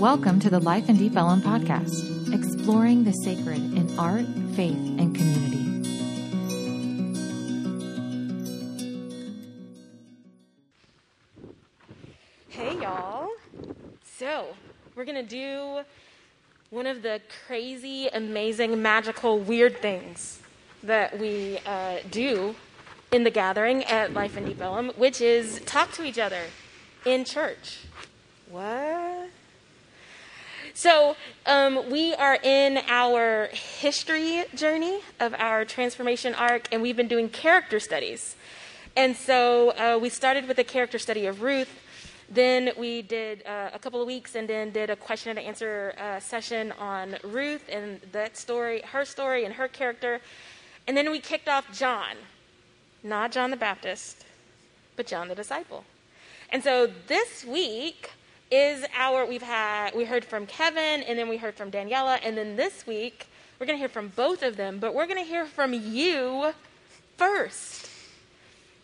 Welcome to the Life in Deep Ellum podcast, exploring the sacred in art, faith, and community. Hey, y'all. So, we're going to do one of the crazy, amazing, magical, weird things that we uh, do in the gathering at Life in Deep Ellum, which is talk to each other in church. What? So, um, we are in our history journey of our transformation arc, and we've been doing character studies. And so, uh, we started with a character study of Ruth. Then we did uh, a couple of weeks and then did a question and answer uh, session on Ruth and that story, her story and her character. And then we kicked off John, not John the Baptist, but John the disciple. And so this week is our we've had we heard from Kevin and then we heard from Daniela and then this week we're going to hear from both of them, but we're going to hear from you first.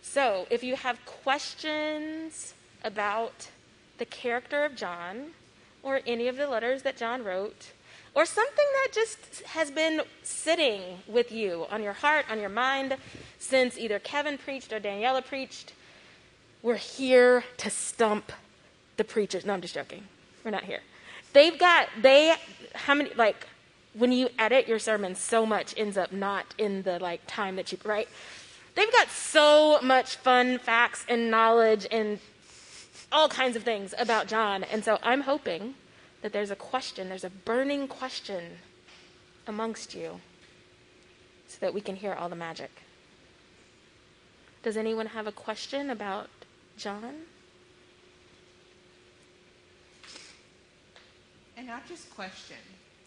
So, if you have questions about the character of John or any of the letters that John wrote, or something that just has been sitting with you on your heart, on your mind, since either Kevin preached or Daniela preached, we're here to stump the preachers. No, I'm just joking. We're not here. They've got, they, how many, like, when you edit your sermon, so much ends up not in the, like, time that you, right? They've got so much fun facts and knowledge and all kinds of things about John. And so I'm hoping that there's a question, there's a burning question amongst you so that we can hear all the magic. Does anyone have a question about John? And not just question.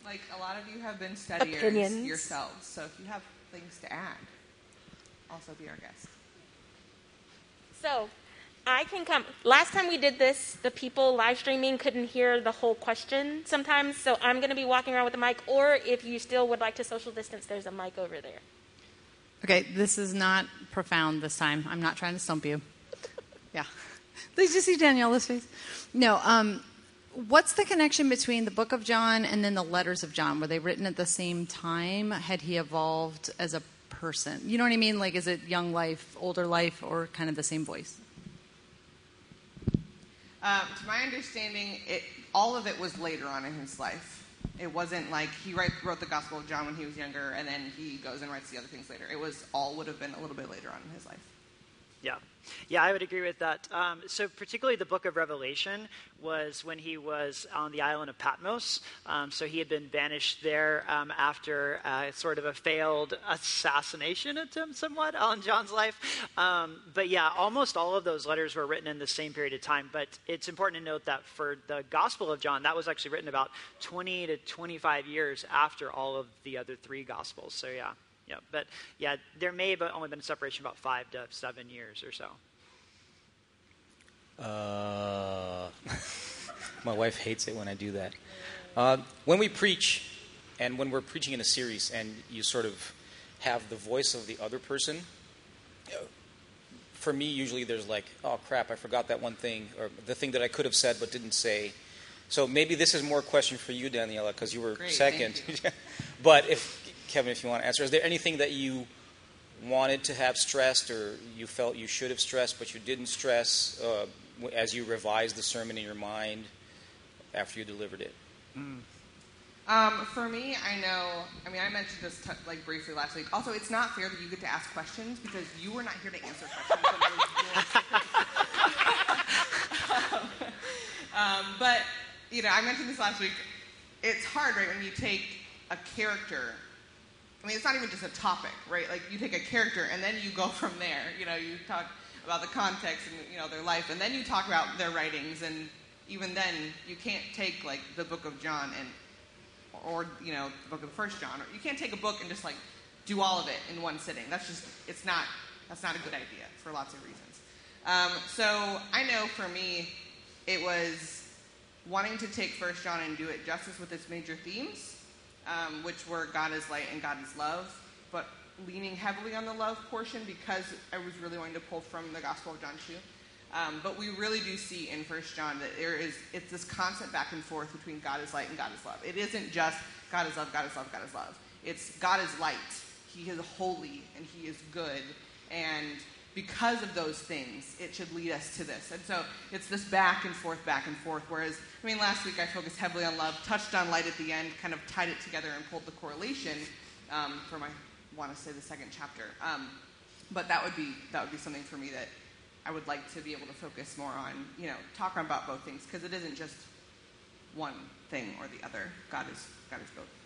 Like a lot of you have been studiers Opinions. yourselves, so if you have things to add, also be our guest. So, I can come. Last time we did this, the people live streaming couldn't hear the whole question sometimes, so I'm going to be walking around with a mic, or if you still would like to social distance, there's a mic over there. Okay, this is not profound this time. I'm not trying to stump you. Yeah. Did you see Daniela's face? No. Um, what's the connection between the book of John and then the letters of John? Were they written at the same time? Had he evolved as a person? You know what I mean? Like, is it young life, older life, or kind of the same voice? Um, to my understanding, it, all of it was later on in his life. It wasn't like he write, wrote the Gospel of John when he was younger, and then he goes and writes the other things later. It was all would have been a little bit later on in his life. Yeah. Yeah, I would agree with that. Um, so, particularly the book of Revelation was when he was on the island of Patmos. Um, so, he had been banished there um, after uh, sort of a failed assassination attempt, somewhat, on John's life. Um, but yeah, almost all of those letters were written in the same period of time. But it's important to note that for the Gospel of John, that was actually written about 20 to 25 years after all of the other three Gospels. So, yeah. Yeah, but yeah, there may have only been a separation about five to seven years or so. Uh, my wife hates it when I do that. Uh, when we preach, and when we're preaching in a series, and you sort of have the voice of the other person, for me, usually there's like, oh crap, I forgot that one thing, or the thing that I could have said but didn't say. So maybe this is more a question for you, Daniela, because you were Great, second. you. but if Kevin, if you want to answer, is there anything that you wanted to have stressed, or you felt you should have stressed but you didn't stress uh, as you revised the sermon in your mind after you delivered it? Um, for me, I know. I mean, I mentioned this t- like briefly last week. Also, it's not fair that you get to ask questions because you were not here to answer questions. your- um, but you know, I mentioned this last week. It's hard, right, when you take a character. I mean, it's not even just a topic, right? Like you take a character and then you go from there. You know, you talk about the context and you know their life, and then you talk about their writings, and even then, you can't take like the Book of John and or you know the book of first john or you can't take a book and just like do all of it in one sitting that's just it's not that's not a good idea for lots of reasons um, so i know for me it was wanting to take first john and do it justice with its major themes um, which were god is light and god is love but leaning heavily on the love portion because i was really wanting to pull from the gospel of john too Um, but we really do see in First John that there is it's this constant back and forth between God is light and God is love. It isn't just God is love, God is love, God is love. It's God is light. He is holy and He is good. And because of those things, it should lead us to this. And so it's this back and forth, back and forth. Whereas, I mean, last week I focused heavily on love, touched on light at the end, kind of tied it together and pulled the correlation um, from, I want to say, the second chapter. Um, but that would be that would be something for me that I would like to be able to focus more on. You know, talk about both things because it isn't just one thing or the other. God is God is both.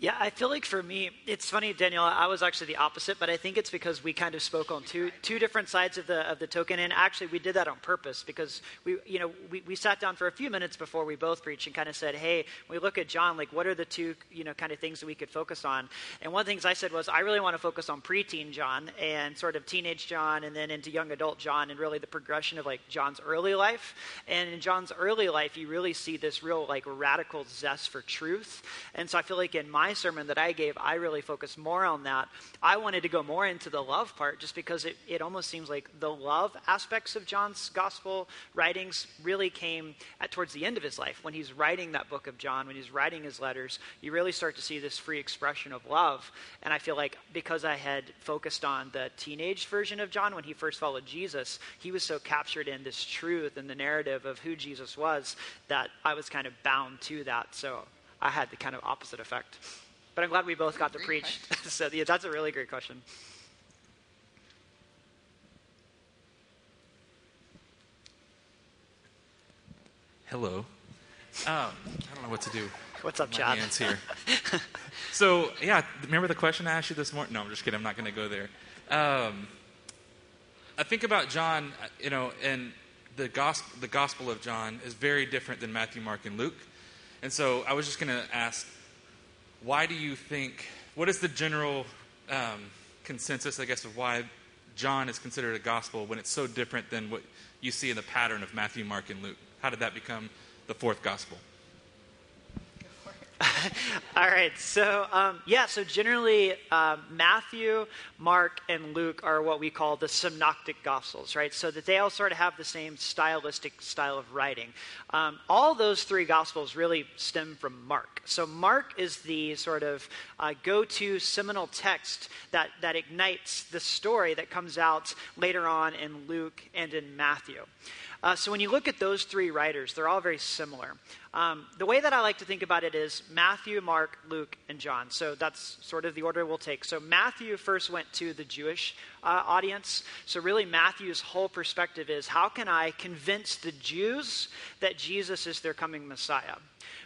Yeah, I feel like for me, it's funny, Daniel. I was actually the opposite, but I think it's because we kind of spoke on two two different sides of the of the token, and actually we did that on purpose because we, you know, we, we sat down for a few minutes before we both preached and kind of said, hey, we look at John, like what are the two, you know, kind of things that we could focus on? And one of the things I said was I really want to focus on preteen John and sort of teenage John, and then into young adult John, and really the progression of like John's early life. And in John's early life, you really see this real like radical zest for truth. And so I feel like in my my sermon that I gave, I really focused more on that. I wanted to go more into the love part just because it, it almost seems like the love aspects of John's gospel writings really came at, towards the end of his life. When he's writing that book of John, when he's writing his letters, you really start to see this free expression of love. And I feel like because I had focused on the teenage version of John when he first followed Jesus, he was so captured in this truth and the narrative of who Jesus was that I was kind of bound to that. So I had the kind of opposite effect. But I'm glad we both got to preach. so yeah, that's a really great question. Hello. Um, I don't know what to do. What's up, My Chad? hands here. so yeah, remember the question I asked you this morning? No, I'm just kidding. I'm not going to go there. Um, I think about John, you know, and the gospel, the Gospel of John is very different than Matthew, Mark, and Luke. And so I was just going to ask, why do you think, what is the general um, consensus, I guess, of why John is considered a gospel when it's so different than what you see in the pattern of Matthew, Mark, and Luke? How did that become the fourth gospel? All right. So, um, yeah, so generally, um, Matthew, Mark, and Luke are what we call the synoptic gospels, right? So that they all sort of have the same stylistic style of writing. Um, all those three gospels really stem from Mark. So, Mark is the sort of uh, go to seminal text that, that ignites the story that comes out later on in Luke and in Matthew. Uh, so when you look at those three writers, they're all very similar. Um, the way that I like to think about it is Matthew, Mark, Luke, and John. So that's sort of the order we'll take. So Matthew first went to the Jewish uh, audience. So really, Matthew's whole perspective is how can I convince the Jews that Jesus is their coming Messiah?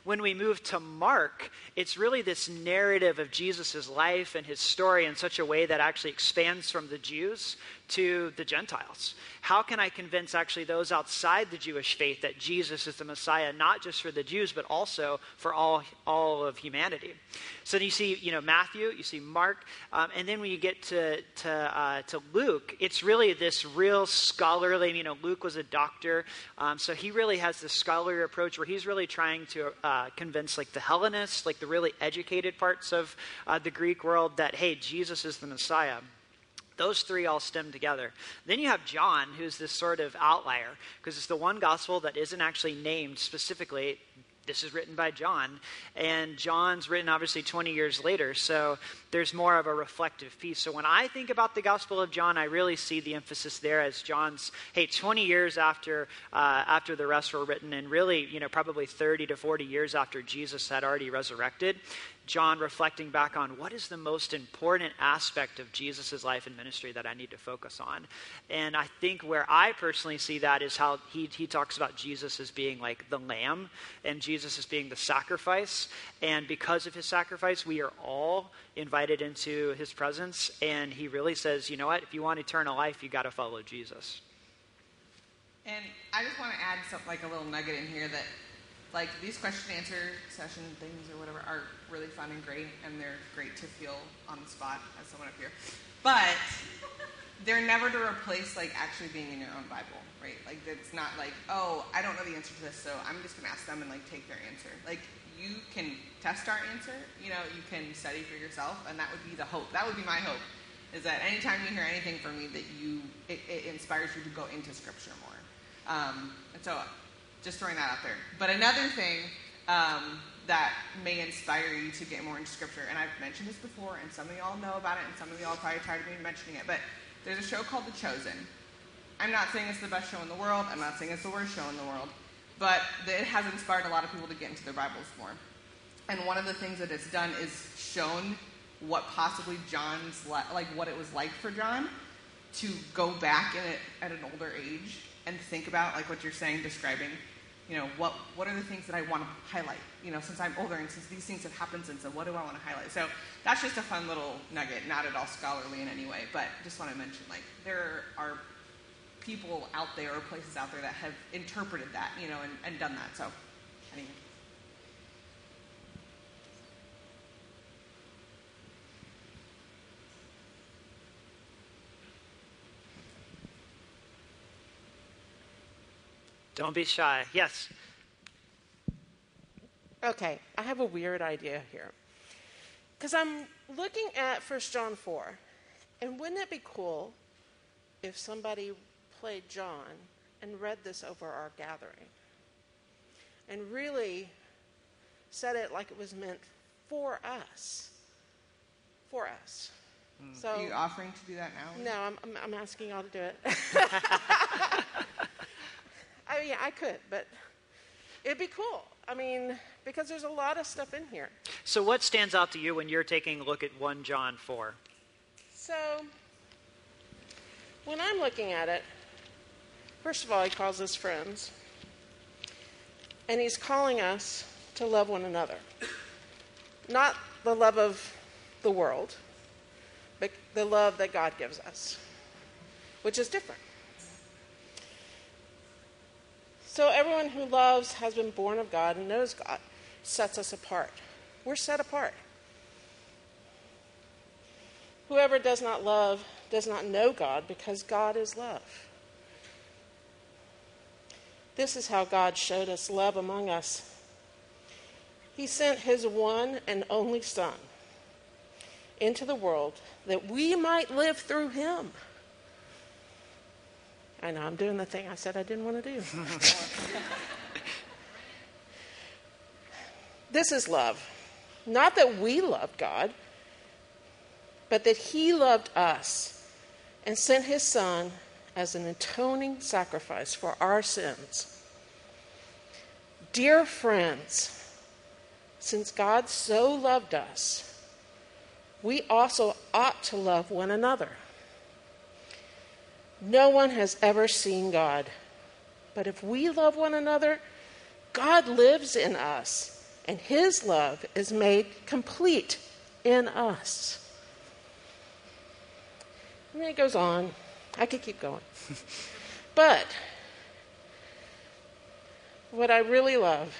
When we move to Mark, it's really this narrative of Jesus' life and his story in such a way that actually expands from the Jews to the Gentiles. How can I convince actually those outside the Jewish faith that Jesus is the Messiah, not just for the Jews, but also for all, all of humanity? So you see, you know, Matthew, you see Mark, um, and then when you get to, to, uh, to Luke, it's really this real scholarly, you know, Luke was a doctor, um, so he really has this scholarly approach where he's really trying to uh, convince like the Hellenists, like the really educated parts of uh, the Greek world, that, hey, Jesus is the Messiah. Those three all stem together. Then you have John, who's this sort of outlier, because it's the one gospel that isn't actually named specifically. This is written by John, and John's written obviously 20 years later, so there's more of a reflective piece. So when I think about the Gospel of John, I really see the emphasis there as John's, hey, 20 years after, uh, after the rest were written, and really, you know, probably 30 to 40 years after Jesus had already resurrected. John reflecting back on what is the most important aspect of Jesus' life and ministry that I need to focus on. And I think where I personally see that is how he, he talks about Jesus as being like the lamb and Jesus as being the sacrifice. And because of his sacrifice, we are all invited into his presence. And he really says, you know what? If you want eternal life, you got to follow Jesus. And I just want to add something like a little nugget in here that like these question and answer session things or whatever are really fun and great and they're great to feel on the spot as someone up here. But they're never to replace like actually being in your own bible right? Like it's not like oh i don't know the answer to this so i'm just going to ask them and like take their answer. Like you can test our answer you know you can study for yourself and that would be the hope. That would be my hope is that anytime you hear anything from me, that you it, it inspires you to go into Scripture more. Um, and so, just throwing that out there. But another thing um, that may inspire you to get more into Scripture, and I've mentioned this before, and some of y'all know about it, and some of y'all probably tired of me mentioning it, but there's a show called The Chosen. I'm not saying it's the best show in the world. I'm not saying it's the worst show in the world, but it has inspired a lot of people to get into their Bibles more. And one of the things that it's done is shown what possibly John's like what it was like for John to go back in it at an older age and think about like what you're saying, describing, you know, what what are the things that I want to highlight? You know, since I'm older and since these things have happened since, so what do I want to highlight? So that's just a fun little nugget, not at all scholarly in any way, but just want to mention like there are people out there or places out there that have interpreted that, you know, and, and done that. So anyway. Don't be shy. Yes. Okay, I have a weird idea here. Because I'm looking at 1 John 4, and wouldn't it be cool if somebody played John and read this over our gathering? And really said it like it was meant for us. For us. Hmm. So, Are you offering to do that now? no, I'm, I'm, I'm asking y'all to do it. I mean, I could, but it'd be cool. I mean, because there's a lot of stuff in here. So, what stands out to you when you're taking a look at 1 John 4? So, when I'm looking at it, first of all, he calls us friends. And he's calling us to love one another. Not the love of the world, but the love that God gives us, which is different. So, everyone who loves has been born of God and knows God, sets us apart. We're set apart. Whoever does not love does not know God because God is love. This is how God showed us love among us. He sent his one and only Son into the world that we might live through him. I know I'm doing the thing I said I didn't want to do. this is love. Not that we loved God, but that He loved us and sent His Son as an atoning sacrifice for our sins. Dear friends, since God so loved us, we also ought to love one another. No one has ever seen God, but if we love one another, God lives in us, and His love is made complete in us. Mean, it goes on. I could keep going. but what I really love,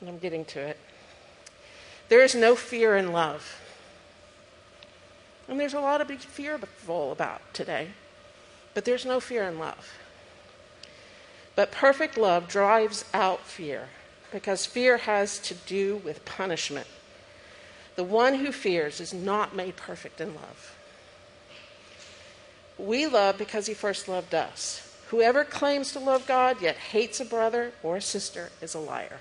and I'm getting to it, there is no fear in love. And there's a lot to be fearful about today, but there's no fear in love. But perfect love drives out fear because fear has to do with punishment. The one who fears is not made perfect in love. We love because he first loved us. Whoever claims to love God yet hates a brother or a sister is a liar.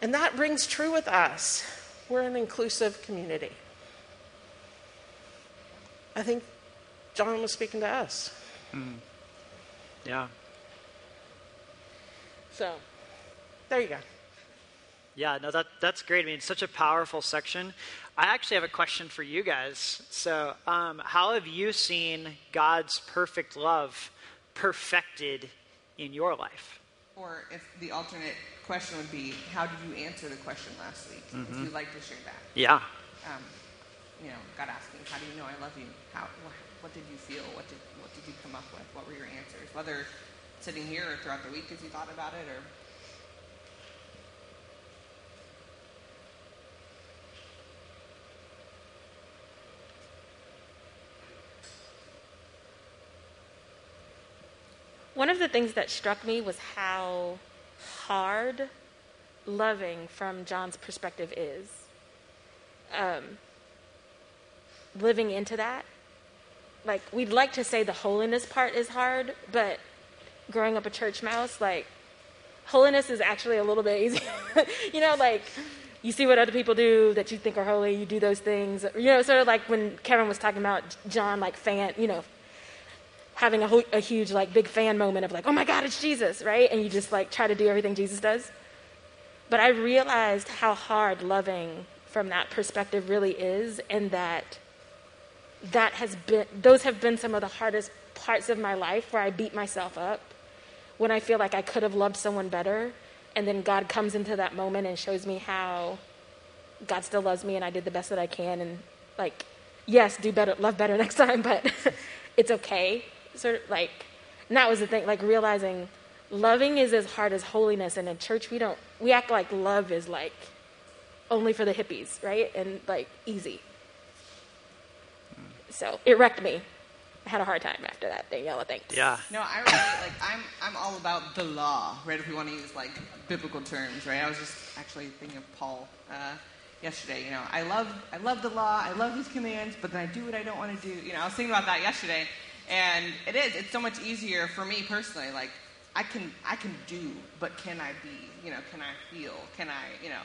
And that rings true with us. We're an inclusive community. I think John was speaking to us. Mm. Yeah. So, there you go. Yeah, no, that, that's great. I mean, it's such a powerful section. I actually have a question for you guys. So, um, how have you seen God's perfect love perfected in your life? Or if the alternate question would be, how did you answer the question last week? If you'd like to share that. Yeah. Um, you know, God asking, how do you know I love you? How, what, did you feel? What did, what did you come up with? What were your answers? Whether sitting here or throughout the week as you thought about it or One of the things that struck me was how hard loving from John's perspective is. Um, living into that. Like, we'd like to say the holiness part is hard, but growing up a church mouse, like, holiness is actually a little bit easier. you know, like, you see what other people do that you think are holy, you do those things. You know, sort of like when Kevin was talking about John, like, fan, you know, having a, ho- a huge, like, big fan moment of, like, oh my God, it's Jesus, right? And you just, like, try to do everything Jesus does. But I realized how hard loving from that perspective really is, and that that has been those have been some of the hardest parts of my life where I beat myself up when I feel like I could have loved someone better. And then God comes into that moment and shows me how God still loves me and I did the best that I can. And like yes do better love better next time but it's okay. Sort of like and that was the thing like realizing loving is as hard as holiness. And in church we don't we act like love is like only for the hippies right? And like easy so it wrecked me. I had a hard time after that. Daniela, thanks. Yeah. No, I really like. I'm I'm all about the law, right? If we want to use like biblical terms, right? I was just actually thinking of Paul uh, yesterday. You know, I love I love the law. I love His commands, but then I do what I don't want to do. You know, I was thinking about that yesterday, and it is. It's so much easier for me personally. Like I can I can do, but can I be? You know, can I feel? Can I? You know.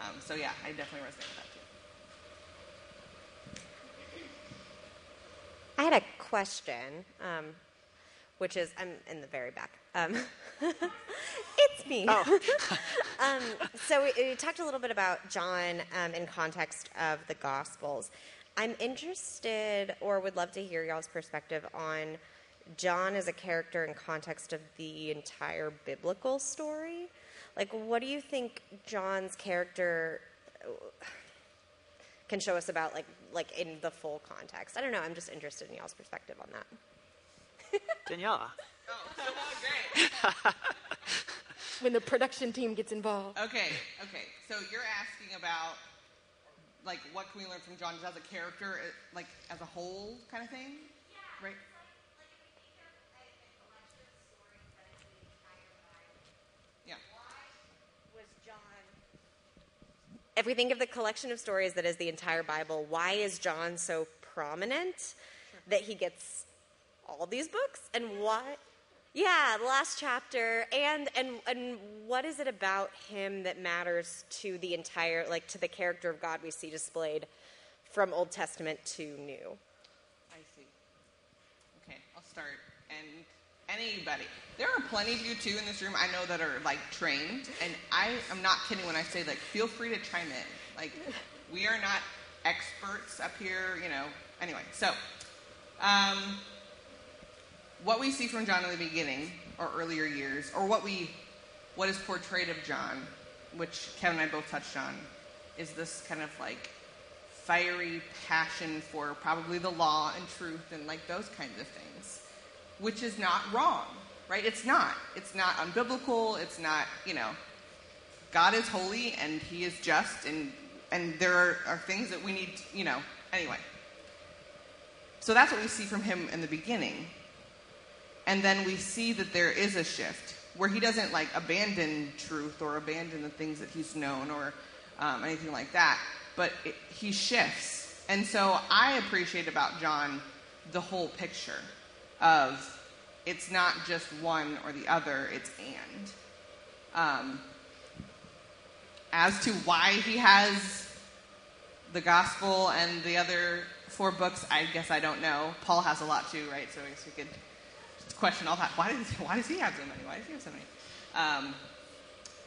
Um, so yeah, I definitely resonate with that I had a question, um, which is I'm in the very back. Um, it's me. Oh. um, so we, we, talked a little bit about John um, in context of the Gospels. I'm interested, or would love to hear y'all's perspective on John as a character in context of the entire biblical story. Like, what do you think John's character can show us about like like in the full context. I don't know. I'm just interested in y'all's perspective on that. Daniela. Oh, great. when the production team gets involved. Okay, okay. So you're asking about like what can we learn from John as a character, uh, like as a whole kind of thing, yeah, right? If we think of the collection of stories that is the entire Bible, why is John so prominent that he gets all these books? And why? Yeah, the last chapter, and and and what is it about him that matters to the entire, like to the character of God we see displayed from Old Testament to New? I see. Okay, I'll start. Anybody, there are plenty of you too in this room I know that are like trained, and I am not kidding when I say like feel free to chime in. Like we are not experts up here, you know. Anyway, so um, what we see from John in the beginning or earlier years, or what we what is portrayed of John, which Kevin and I both touched on, is this kind of like fiery passion for probably the law and truth and like those kinds of things, which is not wrong right? It's not. It's not unbiblical. It's not, you know, God is holy and he is just and and there are, are things that we need, you know, anyway. So that's what we see from him in the beginning. And then we see that there is a shift where he doesn't like abandon truth or abandon the things that he's known or um, anything like that, but it, he shifts. And so I appreciate about John the whole picture of it's not just one or the other, it's and. Um, as to why he has the gospel and the other four books, I guess I don't know. Paul has a lot too, right? So I guess we could question all that. Why does, why does he have so many? Why does he have so many? Um,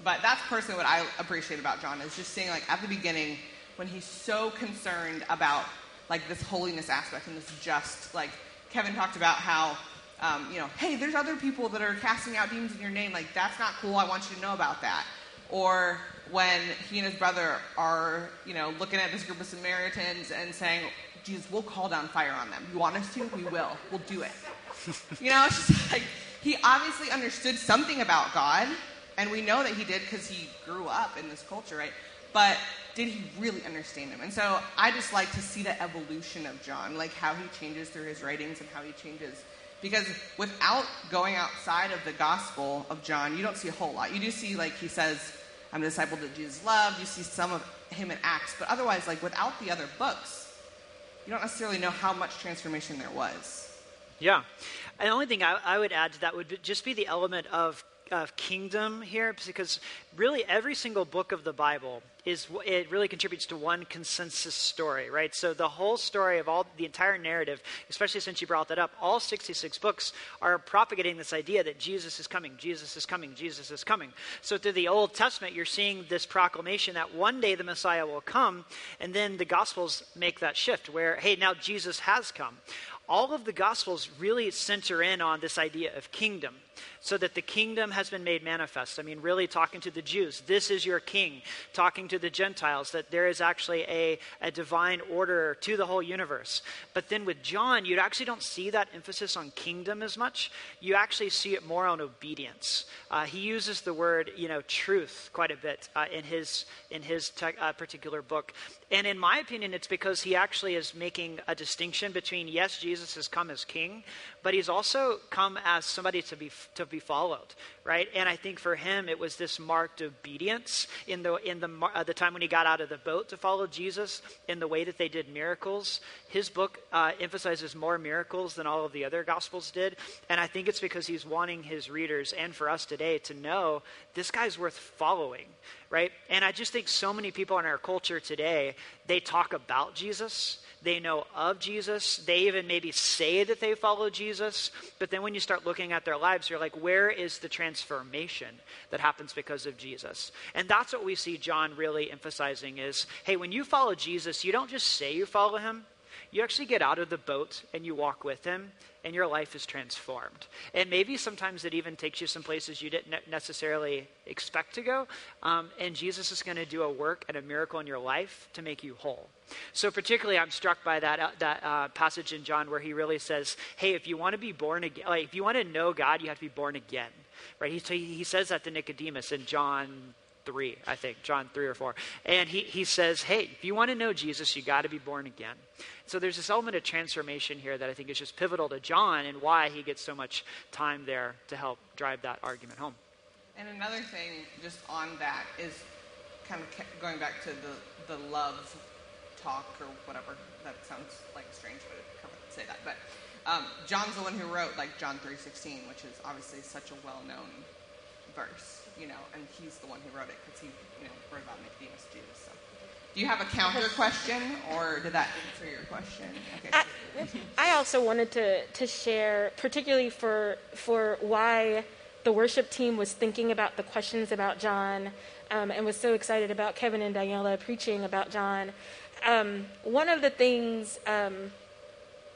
but that's personally what I appreciate about John is just seeing like at the beginning when he's so concerned about like this holiness aspect and this just like Kevin talked about how um, you know, hey, there's other people that are casting out demons in your name. Like, that's not cool. I want you to know about that. Or when he and his brother are, you know, looking at this group of Samaritans and saying, Jesus, we'll call down fire on them. You want us to? We will. We'll do it. you know, it's just like he obviously understood something about God, and we know that he did because he grew up in this culture, right? But did he really understand him? And so I just like to see the evolution of John, like how he changes through his writings and how he changes because without going outside of the Gospel of John, you don't see a whole lot. You do see, like, he says, I'm a disciple that Jesus loved. You see some of him in Acts. But otherwise, like, without the other books, you don't necessarily know how much transformation there was. Yeah. And the only thing I, I would add to that would just be the element of, of kingdom here, because really every single book of the Bible is it really contributes to one consensus story, right? So the whole story of all the entire narrative, especially since you brought that up, all 66 books are propagating this idea that Jesus is coming, Jesus is coming, Jesus is coming. So through the Old Testament, you're seeing this proclamation that one day the Messiah will come, and then the Gospels make that shift where, hey, now Jesus has come all of the Gospels really center in on this idea of kingdom, so that the kingdom has been made manifest. I mean, really talking to the Jews, this is your king. Talking to the Gentiles, that there is actually a, a divine order to the whole universe. But then with John, you actually don't see that emphasis on kingdom as much. You actually see it more on obedience. Uh, he uses the word, you know, truth quite a bit uh, in his, in his te- uh, particular book. And in my opinion, it's because he actually is making a distinction between, yes, Jesus has come as king, but he's also come as somebody to be, to be followed, right? And I think for him, it was this marked obedience in the, in the, uh, the time when he got out of the boat to follow Jesus, in the way that they did miracles. His book uh, emphasizes more miracles than all of the other gospels did. And I think it's because he's wanting his readers and for us today to know this guy's worth following, right? And I just think so many people in our culture today, they talk about Jesus they know of Jesus. They even maybe say that they follow Jesus. But then when you start looking at their lives, you're like, where is the transformation that happens because of Jesus? And that's what we see John really emphasizing is hey, when you follow Jesus, you don't just say you follow him, you actually get out of the boat and you walk with him and your life is transformed. And maybe sometimes it even takes you some places you didn't necessarily expect to go. Um, and Jesus is going to do a work and a miracle in your life to make you whole. So, particularly, I'm struck by that, uh, that uh, passage in John where he really says, Hey, if you want to be born again, like, if you want to know God, you have to be born again. Right? He, he says that to Nicodemus in John 3, I think, John 3 or 4. And he, he says, hey, if you want to know Jesus, you got to be born again. So there's this element of transformation here that I think is just pivotal to John and why he gets so much time there to help drive that argument home. And another thing, just on that, is kind of going back to the, the love talk or whatever. That sounds like a strange way to say that. But um, John's the one who wrote like John 3.16, which is obviously such a well-known verse, you know, and he's the one who wrote it because he, you know, wrote about Nicodemus too. So, do you have a counter question, or did that answer your question? Okay. I, I also wanted to to share, particularly for for why the worship team was thinking about the questions about John, um, and was so excited about Kevin and Daniela preaching about John. Um, one of the things um,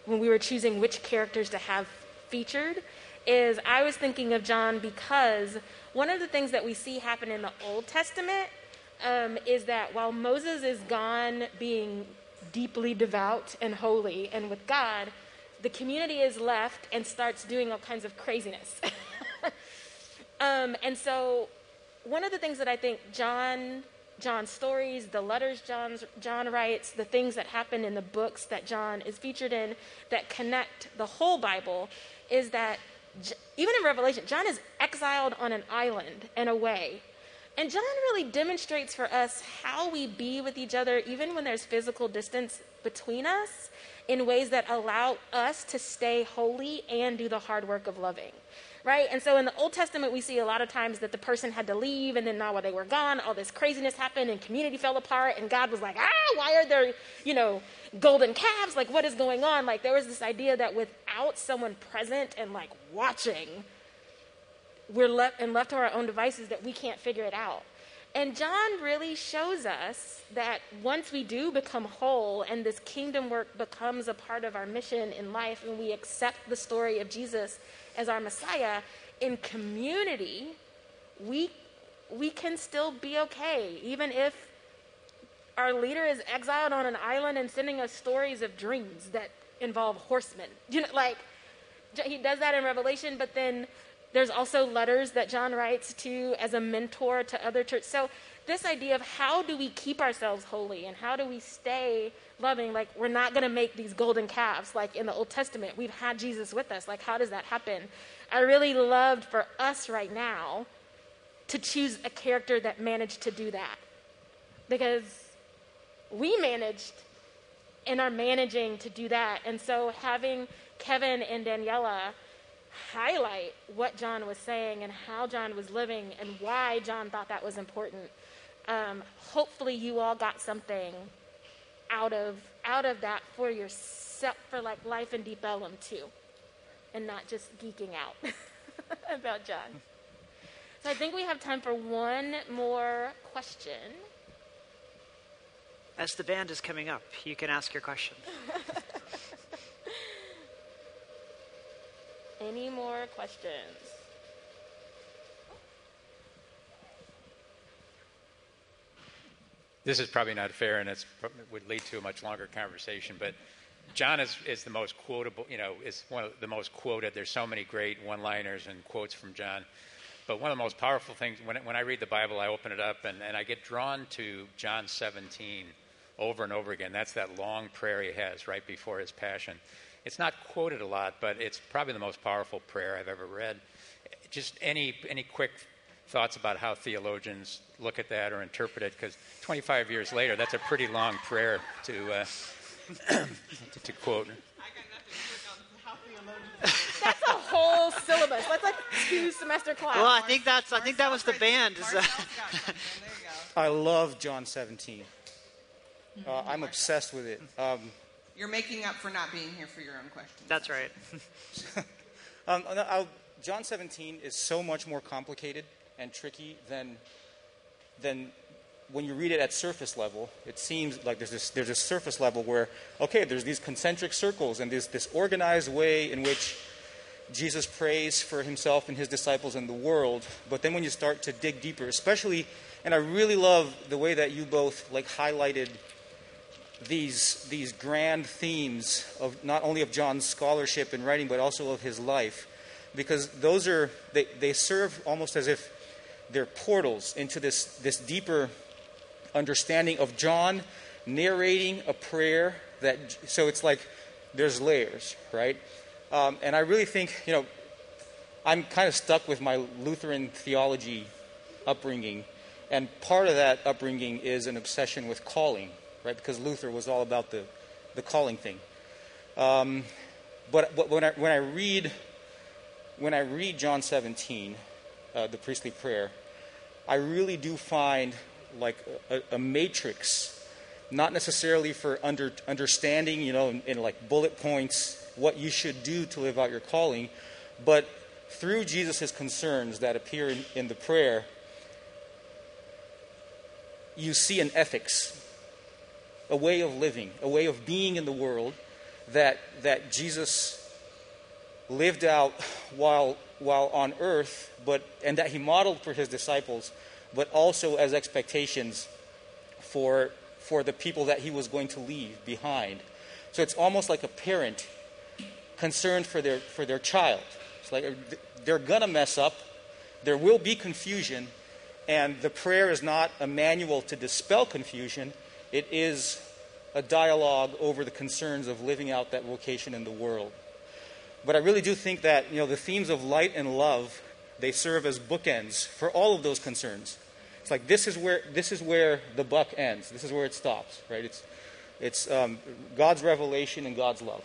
when we were choosing which characters to have featured is I was thinking of John because one of the things that we see happen in the Old Testament um, is that while Moses is gone being deeply devout and holy and with God, the community is left and starts doing all kinds of craziness. um, and so, one of the things that I think John, John's stories, the letters John's, John writes, the things that happen in the books that John is featured in that connect the whole Bible is that even in Revelation, John is exiled on an island and away. And John really demonstrates for us how we be with each other, even when there's physical distance between us, in ways that allow us to stay holy and do the hard work of loving right? And so in the Old Testament, we see a lot of times that the person had to leave, and then now while they were gone, all this craziness happened, and community fell apart, and God was like, ah, why are there, you know, golden calves? Like, what is going on? Like, there was this idea that without someone present and like watching, we're left and left to our own devices that we can't figure it out. And John really shows us that once we do become whole and this kingdom work becomes a part of our mission in life and we accept the story of Jesus as our Messiah, in community, we, we can still be okay, even if our leader is exiled on an island and sending us stories of dreams that involve horsemen. You know, like, he does that in Revelation, but then there's also letters that John writes to as a mentor to other churches. So this idea of how do we keep ourselves holy and how do we stay loving like we're not going to make these golden calves like in the old testament we've had jesus with us like how does that happen i really loved for us right now to choose a character that managed to do that because we managed and are managing to do that. And so having Kevin and Daniela highlight what John was saying and how John was living and why John thought that was important. Um, hopefully, you all got something out of out of that for yourself, for like life in Deep Ellum too, and not just geeking out about John. So I think we have time for one more question. As the band is coming up, you can ask your question. Any more questions? This is probably not fair, and it would lead to a much longer conversation. But John is, is the most quotable, you know, is one of the most quoted. There's so many great one-liners and quotes from John. But one of the most powerful things, when, when I read the Bible, I open it up and, and I get drawn to John 17 over and over again. That's that long prayer he has right before his passion. It's not quoted a lot, but it's probably the most powerful prayer I've ever read. Just any any quick thoughts about how theologians look at that or interpret it? Because 25 years later, that's a pretty long prayer to uh, to, to quote. That's a whole syllabus. That's like two semester class. Well, I think that's I think that was the band. I love John 17. Uh, I'm obsessed with it. Um, You're making up for not being here for your own questions. That's right. um, I'll, John 17 is so much more complicated and tricky than than when you read it at surface level. It seems like there's this there's a surface level where okay, there's these concentric circles and there's this organized way in which Jesus prays for himself and his disciples and the world. But then when you start to dig deeper, especially, and I really love the way that you both like highlighted these, these grand themes of not only of John's scholarship and writing, but also of his life, because those are, they, they serve almost as if they're portals into this, this deeper understanding of John narrating a prayer that, so it's like there's layers, right? Um, and I really think, you know, I'm kind of stuck with my Lutheran theology upbringing, and part of that upbringing is an obsession with calling right? Because Luther was all about the, the calling thing. Um, but, but when, I, when I read when I read John 17, uh, the priestly prayer, I really do find like a, a matrix, not necessarily for under, understanding, you know, in, in like bullet points, what you should do to live out your calling, but through Jesus' concerns that appear in, in the prayer, you see an ethics a way of living, a way of being in the world that, that Jesus lived out while, while on earth, but, and that he modeled for his disciples, but also as expectations for, for the people that he was going to leave behind. So it's almost like a parent concerned for their, for their child. It's like they're going to mess up, there will be confusion, and the prayer is not a manual to dispel confusion, it is a dialogue over the concerns of living out that vocation in the world. But I really do think that you know the themes of light and love they serve as bookends for all of those concerns. It's like this is where this is where the buck ends. This is where it stops, right? It's it's um, God's revelation and God's love.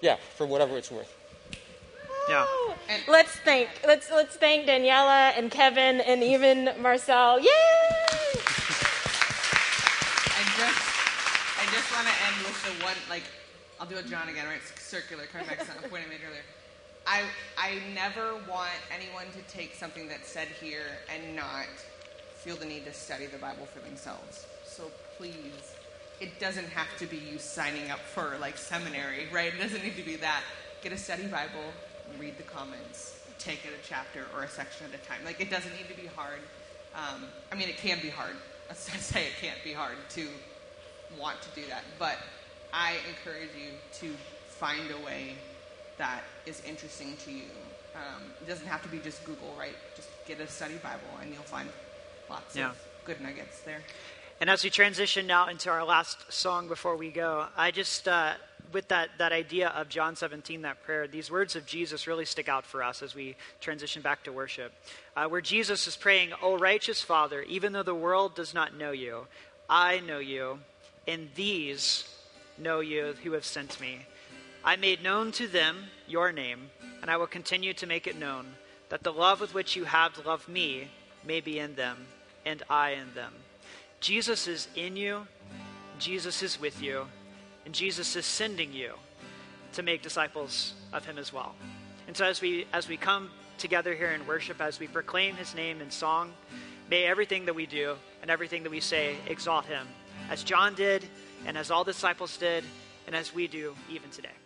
Yeah, for whatever it's worth. Yeah. let's thank let's let's thank Daniela and Kevin and even Marcel. Yay! I just want to end with the one, like, I'll do it, John again, right? Circular, coming back to the point I made earlier. I, I never want anyone to take something that's said here and not feel the need to study the Bible for themselves. So please, it doesn't have to be you signing up for like seminary, right? It doesn't need to be that. Get a study Bible, read the comments, take it a chapter or a section at a time. Like it doesn't need to be hard. Um, I mean, it can be hard. I say it can't be hard to want to do that. But I encourage you to find a way that is interesting to you. Um, it doesn't have to be just Google, right? Just get a study Bible and you'll find lots yeah. of good nuggets there. And as we transition now into our last song before we go, I just, uh, with that, that idea of John 17, that prayer, these words of Jesus really stick out for us as we transition back to worship. Uh, where Jesus is praying, O righteous Father, even though the world does not know you, I know you and these know you who have sent me. I made known to them your name, and I will continue to make it known, that the love with which you have loved me may be in them, and I in them. Jesus is in you, Jesus is with you, and Jesus is sending you to make disciples of him as well. And so as we as we come together here in worship, as we proclaim his name in song, may everything that we do and everything that we say exalt him, as John did, and as all disciples did, and as we do even today.